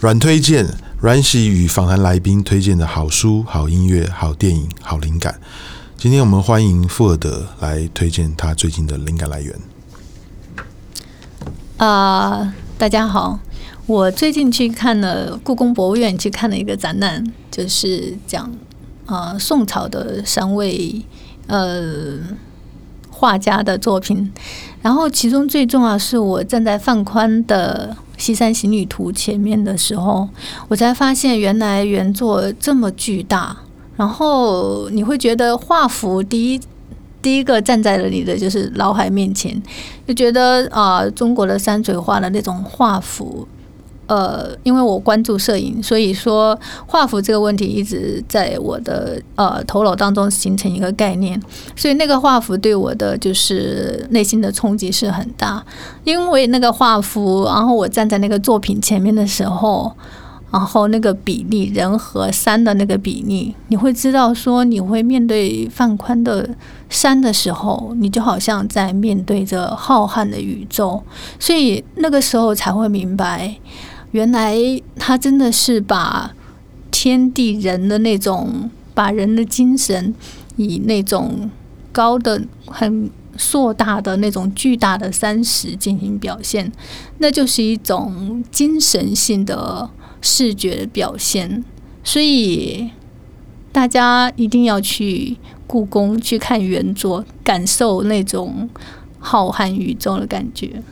阮推荐，阮喜与访谈来宾推荐的好书、好音乐、好电影、好灵感。今天我们欢迎富尔德来推荐他最近的灵感来源。啊、大家好，我最近去看了故宫博物院去看了一个展览，就是讲、呃、宋朝的三位呃画家的作品，然后其中最重要是我站在范宽的。《西山行旅图》前面的时候，我才发现原来原作这么巨大。然后你会觉得画幅第一第一个站在了你的就是脑海面前，就觉得啊、中国的山水画的那种画幅。呃，因为我关注摄影，所以说画幅这个问题一直在我的呃头脑当中形成一个概念，所以那个画幅对我的就是内心的冲击是很大，因为那个画幅，然后我站在那个作品前面的时候，然后那个比例人和山的那个比例，你会知道说你会面对放宽的山的时候，你就好像在面对着浩瀚的宇宙，所以那个时候才会明白。原来他真的是把天地人的那种，把人的精神以那种高的、很硕大的那种巨大的山石进行表现，那就是一种精神性的视觉的表现。所以大家一定要去故宫去看原作，感受那种浩瀚宇宙的感觉。